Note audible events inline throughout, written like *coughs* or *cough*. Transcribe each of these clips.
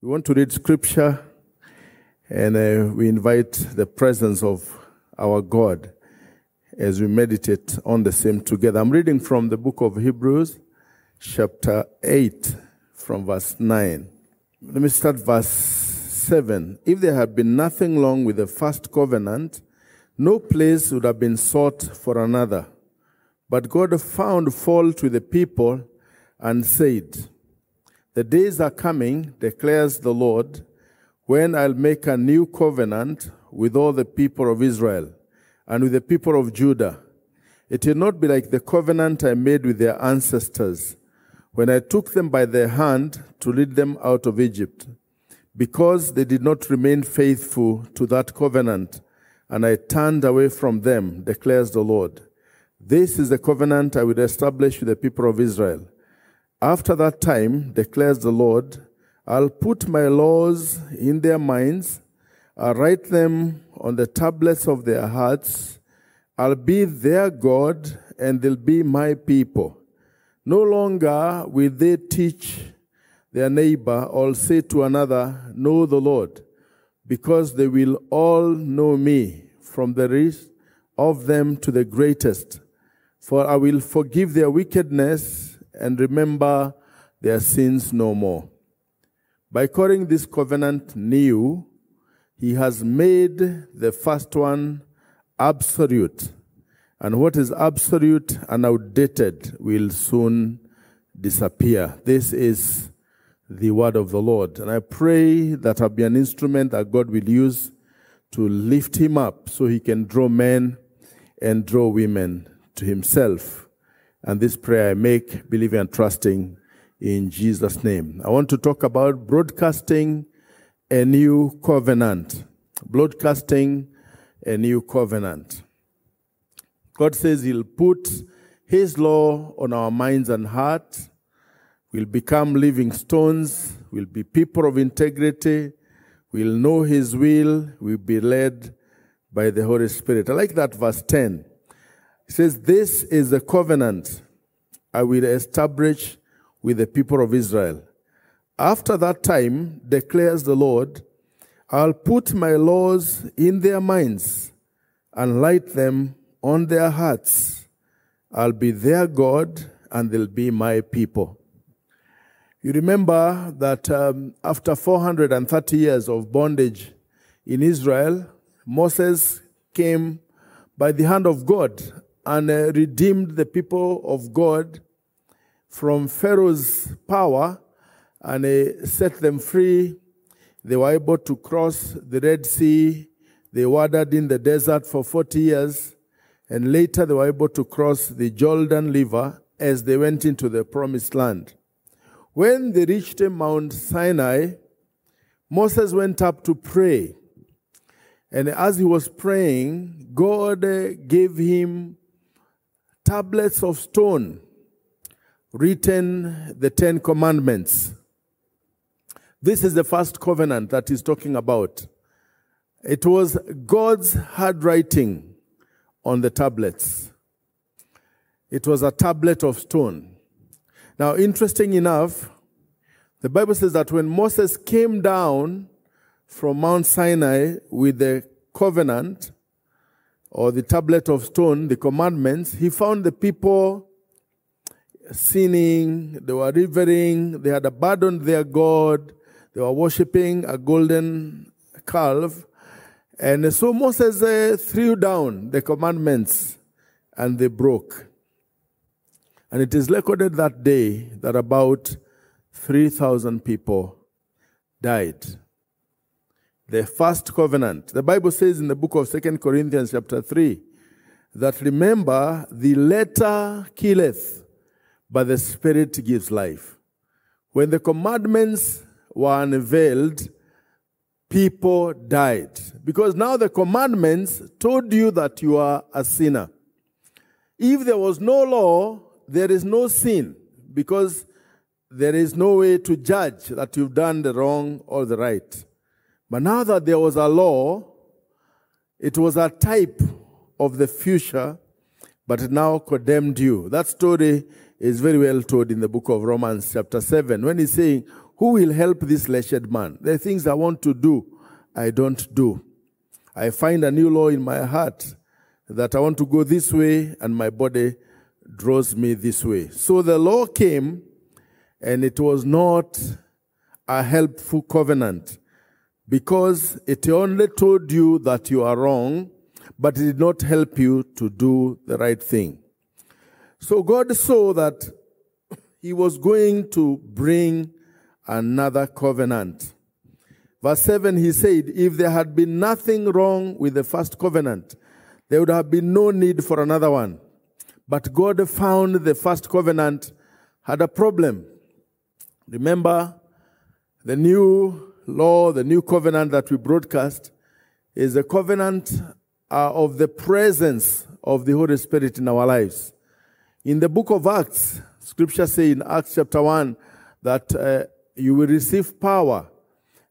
We want to read scripture and uh, we invite the presence of our God as we meditate on the same together. I'm reading from the book of Hebrews, chapter 8, from verse 9. Let me start verse 7. If there had been nothing wrong with the first covenant, no place would have been sought for another. But God found fault with the people and said, The days are coming, declares the Lord, when I'll make a new covenant with all the people of Israel and with the people of Judah. It will not be like the covenant I made with their ancestors when I took them by their hand to lead them out of Egypt, because they did not remain faithful to that covenant, and I turned away from them, declares the Lord. This is the covenant I will establish with the people of Israel. After that time, declares the Lord, I'll put my laws in their minds, I'll write them on the tablets of their hearts. I'll be their God, and they'll be my people. No longer will they teach their neighbor or say to another, Know the Lord, because they will all know me, from the least of them to the greatest. For I will forgive their wickedness and remember their sins no more. By calling this covenant new, he has made the first one absolute. And what is absolute and outdated will soon disappear. This is the word of the Lord. And I pray that I'll be an instrument that God will use to lift him up so he can draw men and draw women to himself. And this prayer I make, believing and trusting in Jesus' name. I want to talk about broadcasting a new covenant. Broadcasting a new covenant. God says He'll put His law on our minds and hearts. We'll become living stones. We'll be people of integrity. We'll know His will. We'll be led by the Holy Spirit. I like that verse 10. It says, This is the covenant I will establish with the people of Israel. After that time, declares the Lord, I'll put my laws in their minds and light them on their hearts. I'll be their God and they'll be my people. You remember that um, after 430 years of bondage in Israel, Moses came by the hand of God and uh, redeemed the people of God from Pharaoh's power and uh, set them free. They were able to cross the Red Sea. They wandered in the desert for 40 years. And later they were able to cross the Jordan River as they went into the promised land. When they reached Mount Sinai, Moses went up to pray. And as he was praying, God uh, gave him tablets of stone written the Ten Commandments. This is the first covenant that he's talking about. It was God's handwriting on the tablets. It was a tablet of stone. Now, interesting enough, the Bible says that when Moses came down from Mount Sinai with the covenant or the tablet of stone, the commandments, he found the people sinning, they were revering, they had abandoned their God, they were worshipping a golden calf. And so Moses uh, threw down the commandments and they broke. And it is recorded that day that about 3,000 people died. The first covenant. The Bible says in the book of Second Corinthians, chapter 3, that remember the letter killeth, but the Spirit gives life. When the commandments were unveiled, people died. Because now the commandments told you that you are a sinner. If there was no law, there is no sin, because there is no way to judge that you've done the wrong or the right. But now that there was a law, it was a type of the future, but now condemned you. That story is very well told in the book of Romans, chapter 7, when he's saying, Who will help this wretched man? The things I want to do, I don't do. I find a new law in my heart that I want to go this way, and my body draws me this way. So the law came, and it was not a helpful covenant because it only told you that you are wrong, but it did not help you to do the right thing. So God saw that He was going to bring another covenant. Verse 7, He said, If there had been nothing wrong with the first covenant, there would have been no need for another one. But God found the first covenant had a problem. Remember, the new law, the new covenant that we broadcast, is a covenant uh, of the presence of the Holy Spirit in our lives. In the book of Acts, scripture says in Acts chapter 1 that uh, you will receive power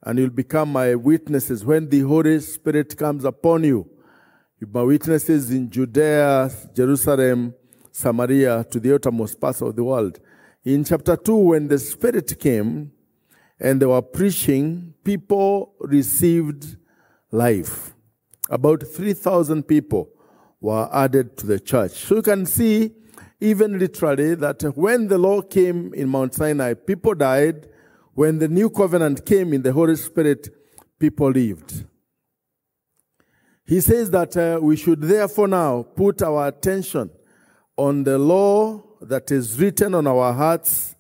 and you'll become my witnesses when the Holy Spirit comes upon you. You're my witnesses in Judea, Jerusalem, Samaria, to the uttermost parts of the world. In chapter 2, when the Spirit came, and they were preaching, people received life. About 3,000 people were added to the church. So you can see, even literally, that when the law came in Mount Sinai, people died. When the new covenant came in the Holy Spirit, people lived. He says that uh, we should therefore now put our attention on the law that is written on our hearts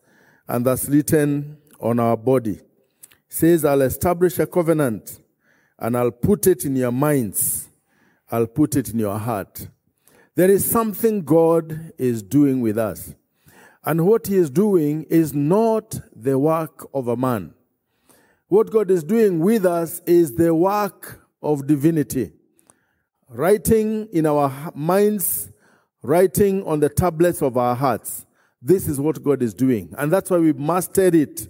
and that's written on our body. Says, I'll establish a covenant and I'll put it in your minds. I'll put it in your heart. There is something God is doing with us. And what He is doing is not the work of a man. What God is doing with us is the work of divinity. Writing in our minds, writing on the tablets of our hearts. This is what God is doing. And that's why we mastered it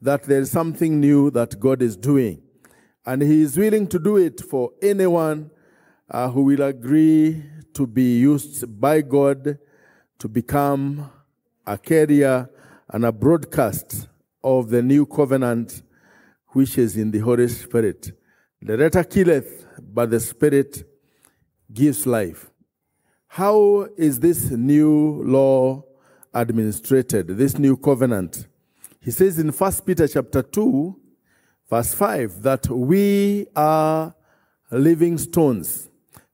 that there is something new that God is doing. And He is willing to do it for anyone uh, who will agree to be used by God to become a carrier and a broadcast of the new covenant which is in the Holy Spirit. The letter killeth, but the Spirit gives life. How is this new law administrated, this new covenant? He says in 1 Peter chapter 2, verse 5, that we are living stones.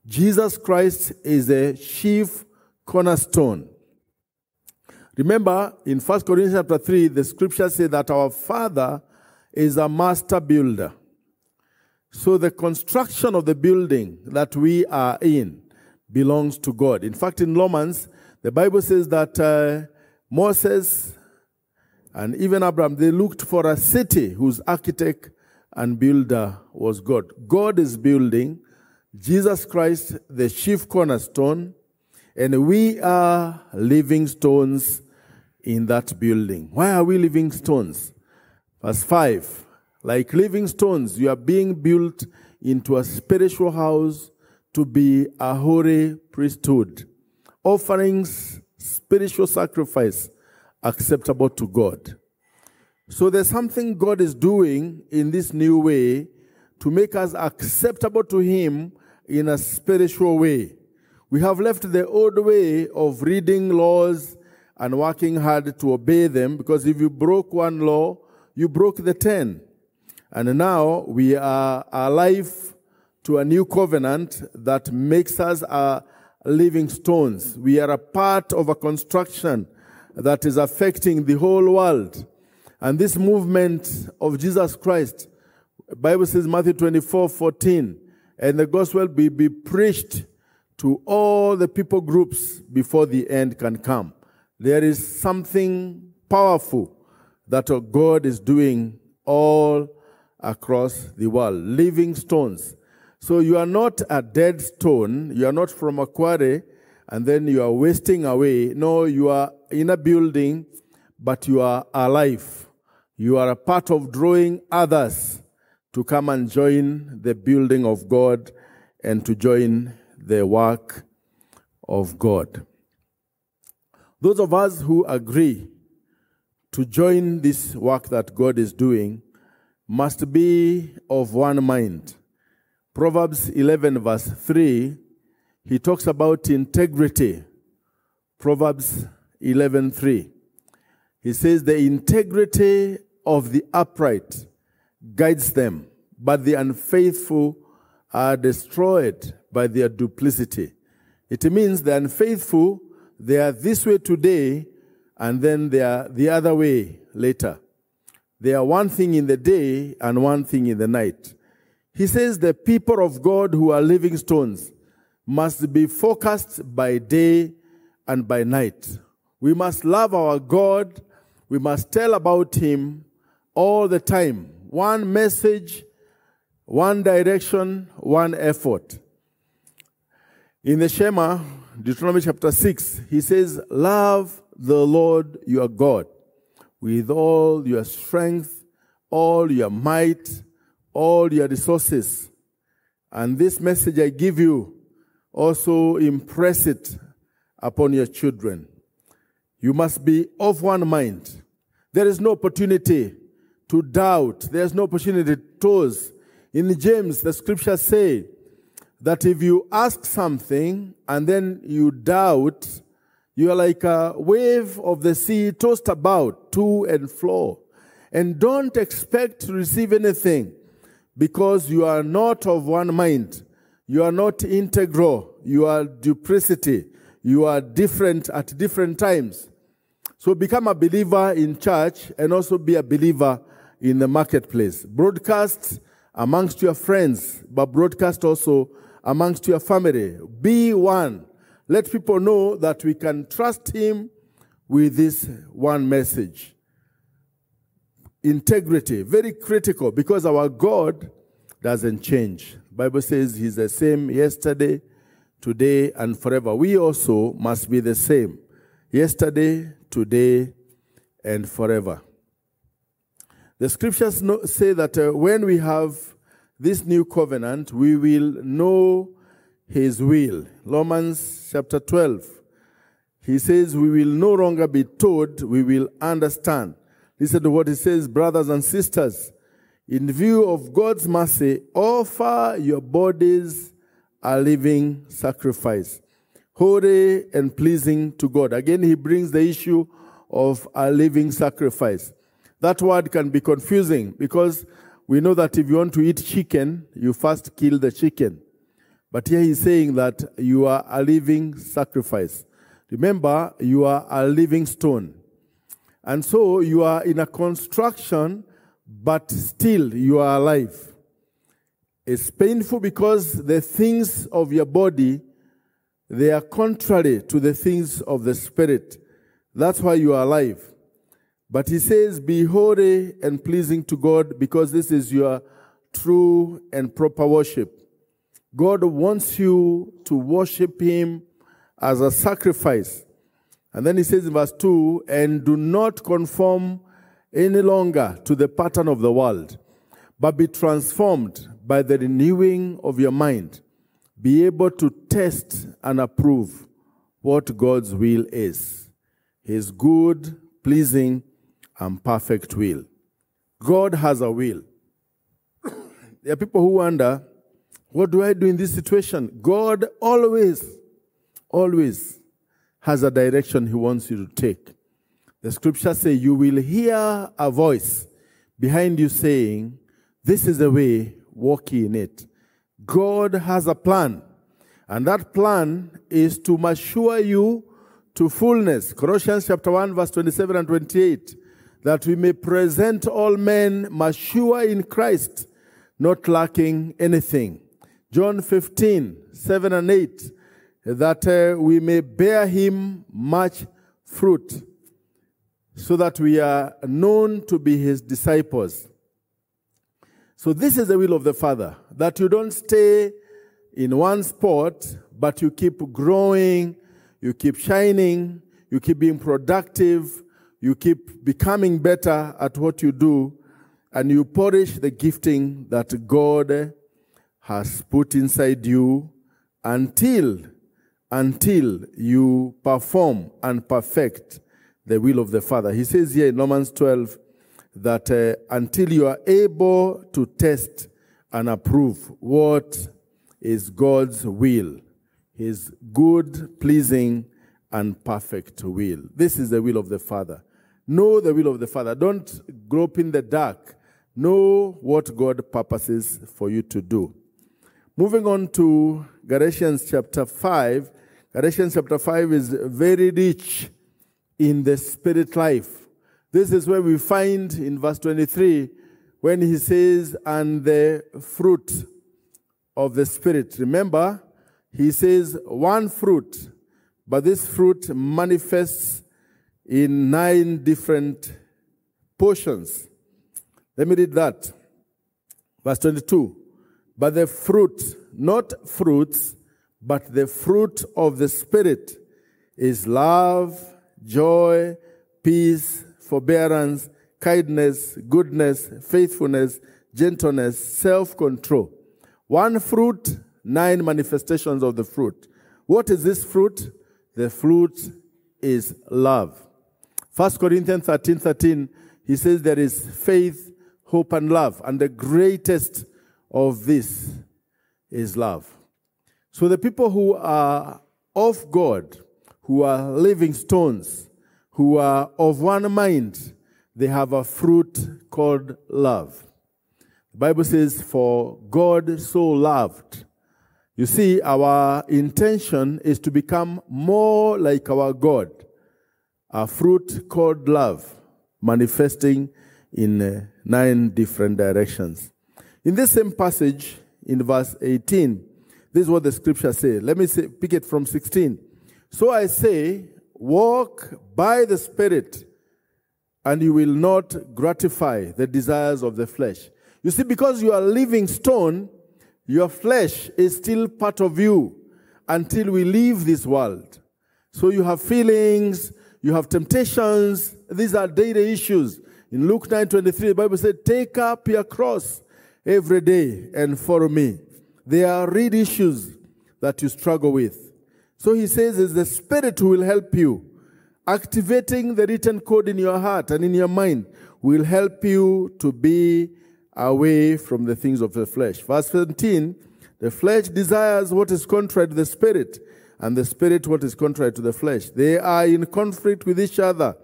Jesus Christ is a chief cornerstone. Remember, in 1 Corinthians chapter 3, the scripture says that our Father is a master builder. So the construction of the building that we are in belongs to God. In fact, in Romans, the Bible says that uh, Moses and even Abraham, they looked for a city whose architect and builder was God. God is building Jesus Christ, the chief cornerstone, and we are living stones in that building. Why are we living stones? Verse 5 Like living stones, you are being built into a spiritual house to be a holy priesthood, offerings, spiritual sacrifice acceptable to God. So there's something God is doing in this new way to make us acceptable to Him in a spiritual way. We have left the old way of reading laws and working hard to obey them because if you broke one law, you broke the ten. And now we are alive to a new covenant that makes us a living stones. We are a part of a construction that is affecting the whole world. And this movement of Jesus Christ, Bible says Matthew 24, 14, and the gospel be, be preached to all the people groups before the end can come. There is something powerful that God is doing all across the world. Living stones. So you are not a dead stone. You are not from a quarry and then you are wasting away. No, you are in a building, but you are alive. You are a part of drawing others to come and join the building of God and to join the work of God. Those of us who agree to join this work that God is doing must be of one mind. Proverbs 11, verse 3, he talks about integrity. Proverbs 11, 3. He says, The integrity of the upright guides them, but the unfaithful are destroyed by their duplicity. It means the unfaithful, they are this way today, and then they are the other way later. They are one thing in the day and one thing in the night. He says the people of God who are living stones must be focused by day and by night. We must love our God. We must tell about Him all the time. One message, one direction, one effort. In the Shema, Deuteronomy chapter 6, he says, Love the Lord your God with all your strength, all your might, all your resources. And this message I give you, also impress it upon your children. You must be of one mind. There is no opportunity to doubt. There's no opportunity to toss. In James, the scriptures say that if you ask something and then you doubt, you are like a wave of the sea tossed about to and fro. And don't expect to receive anything because you are not of one mind. You are not integral. You are duplicity. You are different at different times. So become a believer in church and also be a believer in the marketplace. Broadcast amongst your friends, but broadcast also amongst your family. Be one. Let people know that we can trust Him with this one message. Integrity, very critical because our God doesn't change. Bible says He's the same yesterday, today, and forever. We also must be the same yesterday, today, and forever. The scriptures say that uh, when we have this new covenant, we will know his will. Romans chapter 12. He says, We will no longer be told, we will understand. Listen to what he says, brothers and sisters. In view of God's mercy, offer your bodies a living sacrifice, holy and pleasing to God. Again, he brings the issue of a living sacrifice. That word can be confusing because we know that if you want to eat chicken, you first kill the chicken. But here he's saying that you are a living sacrifice. Remember, you are a living stone. And so you are in a construction, but still you are alive. It's painful because the things of your body, they are contrary to the things of the spirit. That's why you are alive. But he says, Be holy and pleasing to God because this is your true and proper worship. God wants you to worship Him as a sacrifice. And then he says in verse 2 and do not conform any longer to the pattern of the world, but be transformed by the renewing of your mind. Be able to test and approve what God's will is His good, pleasing, and perfect will. God has a will. *coughs* there are people who wonder, what do I do in this situation? God always, always has a direction He wants you to take. The scripture says, You will hear a voice behind you saying, This is the way, walk in it. God has a plan, and that plan is to mature you to fullness. Colossians chapter 1, verse 27 and 28 that we may present all men mature in Christ, not lacking anything. John 15, 7 and 8, that uh, we may bear him much fruit, so that we are known to be his disciples. So, this is the will of the Father, that you don't stay in one spot, but you keep growing, you keep shining, you keep being productive, you keep becoming better at what you do, and you polish the gifting that God has put inside you until until you perform and perfect the will of the Father. He says here in Romans 12 that uh, until you are able to test and approve what is God's will, His good, pleasing, and perfect will. This is the will of the Father. Know the will of the Father. Don't grope in the dark. Know what God purposes for you to do. Moving on to Galatians chapter 5. Galatians chapter 5 is very rich in the spirit life. This is where we find in verse 23 when he says, and the fruit of the spirit. Remember, he says one fruit, but this fruit manifests in nine different portions. Let me read that. Verse 22. But the fruit, not fruits, but the fruit of the Spirit is love, joy, peace, forbearance, kindness, goodness, faithfulness, gentleness, self control. One fruit, nine manifestations of the fruit. What is this fruit? The fruit is love. 1 Corinthians 13 13, he says there is faith, hope, and love. And the greatest of this is love. So the people who are of God, who are living stones, who are of one mind, they have a fruit called love. The Bible says, For God so loved. You see, our intention is to become more like our God. A fruit called love, manifesting in uh, nine different directions. In this same passage, in verse 18, this is what the scripture says. Let me say, pick it from 16. So I say, walk by the Spirit, and you will not gratify the desires of the flesh. You see, because you are living stone, your flesh is still part of you until we leave this world. So you have feelings, you have temptations. These are daily issues. In Luke 9 23, the Bible said, Take up your cross every day and follow me. There are real issues that you struggle with. So he says, it's the Spirit who will help you. Activating the written code in your heart and in your mind will help you to be away from the things of the flesh. Verse 17, the flesh desires what is contrary to the spirit, and the spirit what is contrary to the flesh. They are in conflict with each other,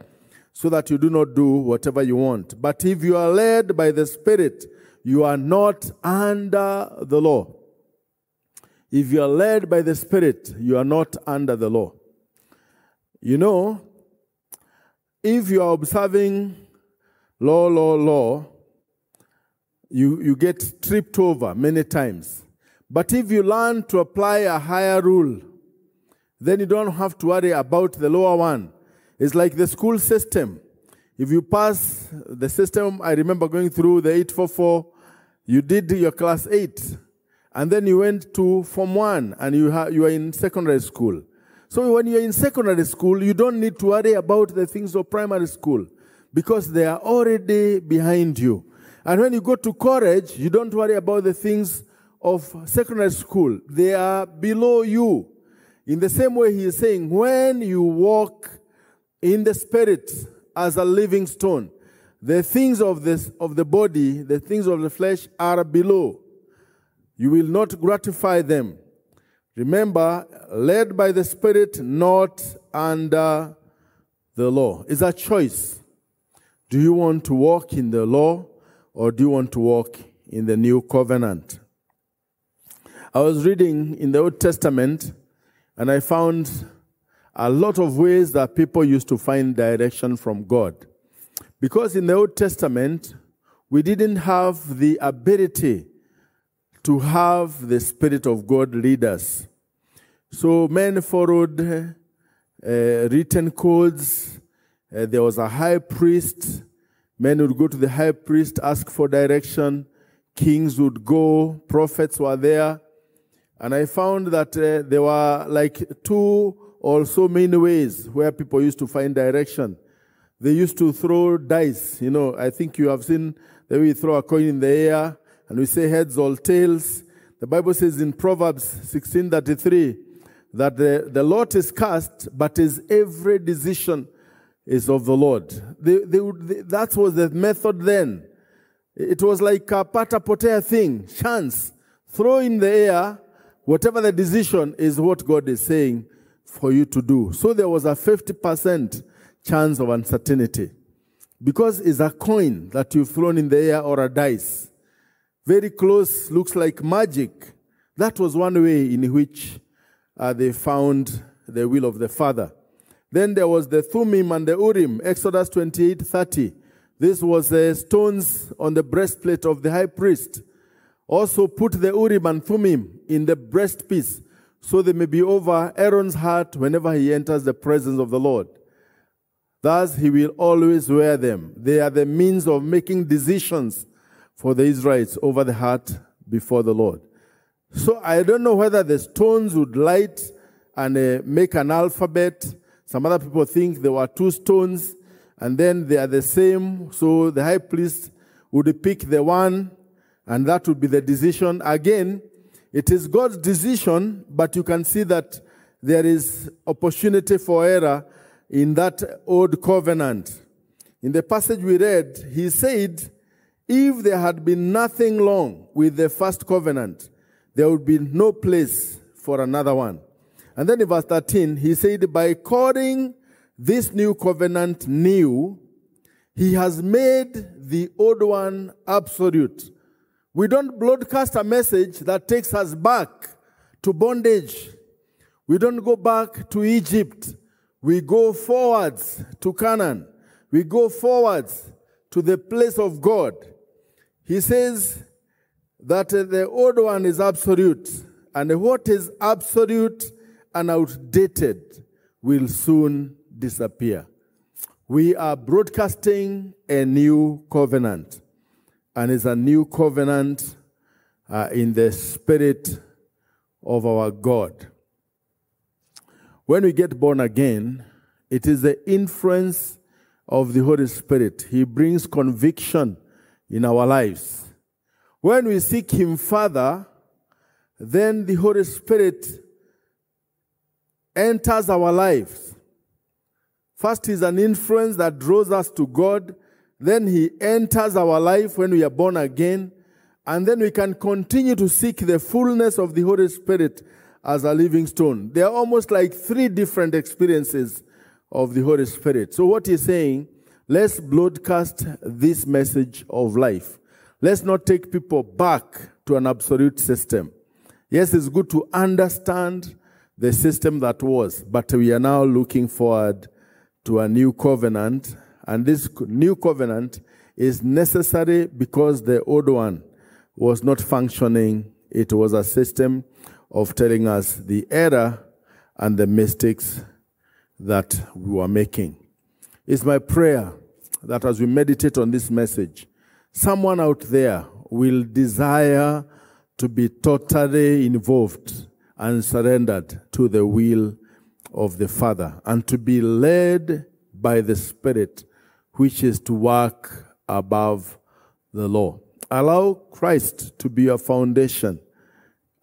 so that you do not do whatever you want. But if you are led by the spirit, you are not under the law. If you are led by the spirit, you are not under the law. You know, if you are observing law, law, law, you, you get tripped over many times. But if you learn to apply a higher rule, then you don't have to worry about the lower one. It's like the school system. If you pass the system, I remember going through the 844, you did your class 8, and then you went to Form 1, and you, ha- you are in secondary school. So when you're in secondary school, you don't need to worry about the things of primary school because they are already behind you. And when you go to college, you don't worry about the things of secondary school. They are below you. In the same way, he is saying, when you walk in the spirit as a living stone, the things of this of the body, the things of the flesh are below. You will not gratify them. Remember, led by the Spirit, not under the law. It's a choice. Do you want to walk in the law or do you want to walk in the new covenant? I was reading in the Old Testament and I found a lot of ways that people used to find direction from God. Because in the Old Testament, we didn't have the ability to have the Spirit of God lead us. So men followed uh, written codes. Uh, there was a high priest Men would go to the high priest, ask for direction. Kings would go. Prophets were there. And I found that uh, there were like two or so many ways where people used to find direction. They used to throw dice. You know, I think you have seen that we throw a coin in the air and we say heads or tails. The Bible says in Proverbs 16:33 that the, the lot is cast, but is every decision is of the Lord. They, they would, they, that was the method then. It was like a pata potea thing, chance. Throw in the air, whatever the decision is what God is saying for you to do. So there was a 50% chance of uncertainty. Because it's a coin that you've thrown in the air or a dice. Very close, looks like magic. That was one way in which uh, they found the will of the Father. Then there was the Thummim and the Urim, Exodus 28 30. This was the stones on the breastplate of the high priest. Also put the Urim and Thummim in the breastpiece, so they may be over Aaron's heart whenever he enters the presence of the Lord. Thus he will always wear them. They are the means of making decisions for the Israelites over the heart before the Lord. So I don't know whether the stones would light and uh, make an alphabet some other people think there were two stones and then they are the same. So the high priest would pick the one and that would be the decision. Again, it is God's decision, but you can see that there is opportunity for error in that old covenant. In the passage we read, he said, if there had been nothing wrong with the first covenant, there would be no place for another one. And then in verse 13, he said, By calling this new covenant new, he has made the old one absolute. We don't broadcast a message that takes us back to bondage. We don't go back to Egypt. We go forwards to Canaan. We go forwards to the place of God. He says that the old one is absolute. And what is absolute and outdated will soon disappear. We are broadcasting a new covenant, and it's a new covenant uh, in the spirit of our God. When we get born again, it is the influence of the Holy Spirit. He brings conviction in our lives. When we seek Him further, then the Holy Spirit enters our lives. First, is an influence that draws us to God. Then he enters our life when we are born again. And then we can continue to seek the fullness of the Holy Spirit as a living stone. They are almost like three different experiences of the Holy Spirit. So what he's saying, let's broadcast this message of life. Let's not take people back to an absolute system. Yes, it's good to understand the system that was, but we are now looking forward to a new covenant. And this new covenant is necessary because the old one was not functioning. It was a system of telling us the error and the mistakes that we were making. It's my prayer that as we meditate on this message, someone out there will desire to be totally involved and surrendered to the will of the Father and to be led by the Spirit, which is to work above the law. Allow Christ to be your foundation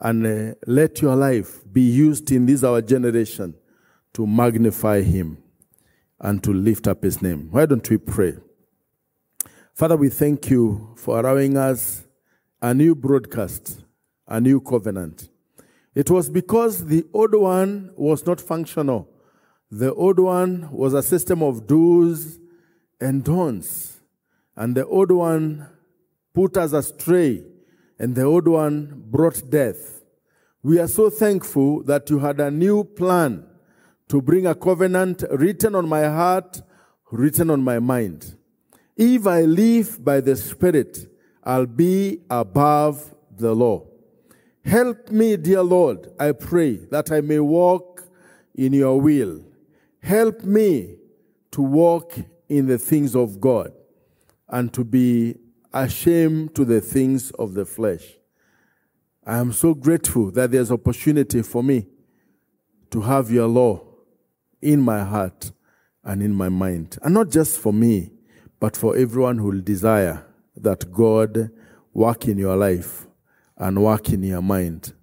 and uh, let your life be used in this our generation to magnify Him and to lift up His name. Why don't we pray? Father, we thank you for allowing us a new broadcast, a new covenant. It was because the old one was not functional. The old one was a system of do's and don'ts. And the old one put us astray, and the old one brought death. We are so thankful that you had a new plan to bring a covenant written on my heart, written on my mind. If I live by the Spirit, I'll be above the law. Help me, dear Lord, I pray, that I may walk in your will. Help me to walk in the things of God and to be ashamed to the things of the flesh. I am so grateful that there's opportunity for me to have your law in my heart and in my mind. And not just for me, but for everyone who will desire that God work in your life and work in your mind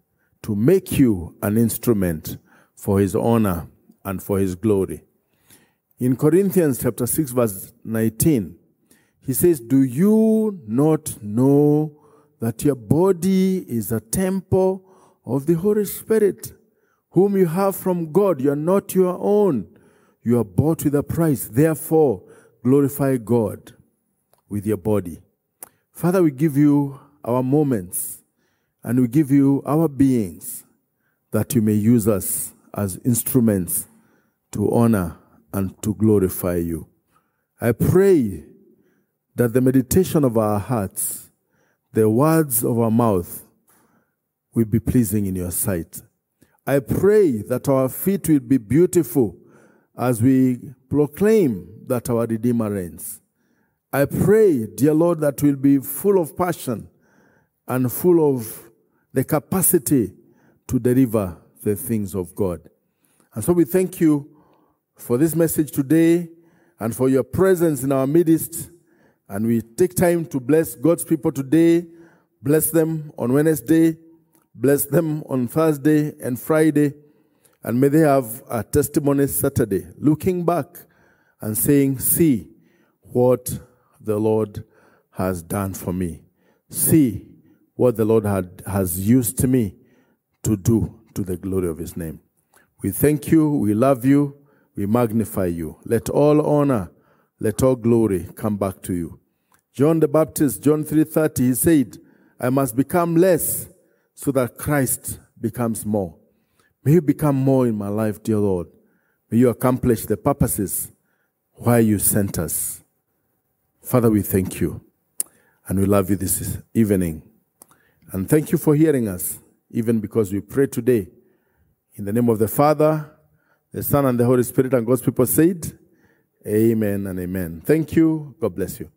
to make you an instrument for his honor and for his glory. In Corinthians chapter 6, verse 19, he says, Do you not know that your body is a temple of the Holy Spirit, whom you have from God? You are not your own. You are bought with a price. Therefore, glorify God with your body. Father, we give you our moments and we give you our beings that you may use us as instruments to honor and to glorify you. I pray that the meditation of our hearts, the words of our mouth, will be pleasing in your sight. I pray that our feet will be beautiful as we proclaim that our Redeemer reigns. I pray, dear Lord, that we'll be full of passion and full of the capacity to deliver the things of God. And so we thank you for this message today and for your presence in our midst. And we take time to bless God's people today, bless them on Wednesday, bless them on Thursday and Friday, and may they have a testimony Saturday, looking back and saying, See what the Lord has done for me. See what the Lord had, has used me to do to the glory of his name. We thank you, we love you, we magnify you. Let all honor, let all glory come back to you. John the Baptist, John 3:30, he said, I must become less so that Christ becomes more. May you become more in my life, dear Lord. May you accomplish the purposes why you sent us. Father, we thank you and we love you this evening. And thank you for hearing us, even because we pray today in the name of the Father, the Son, and the Holy Spirit, and God's people said, Amen and amen. Thank you. God bless you.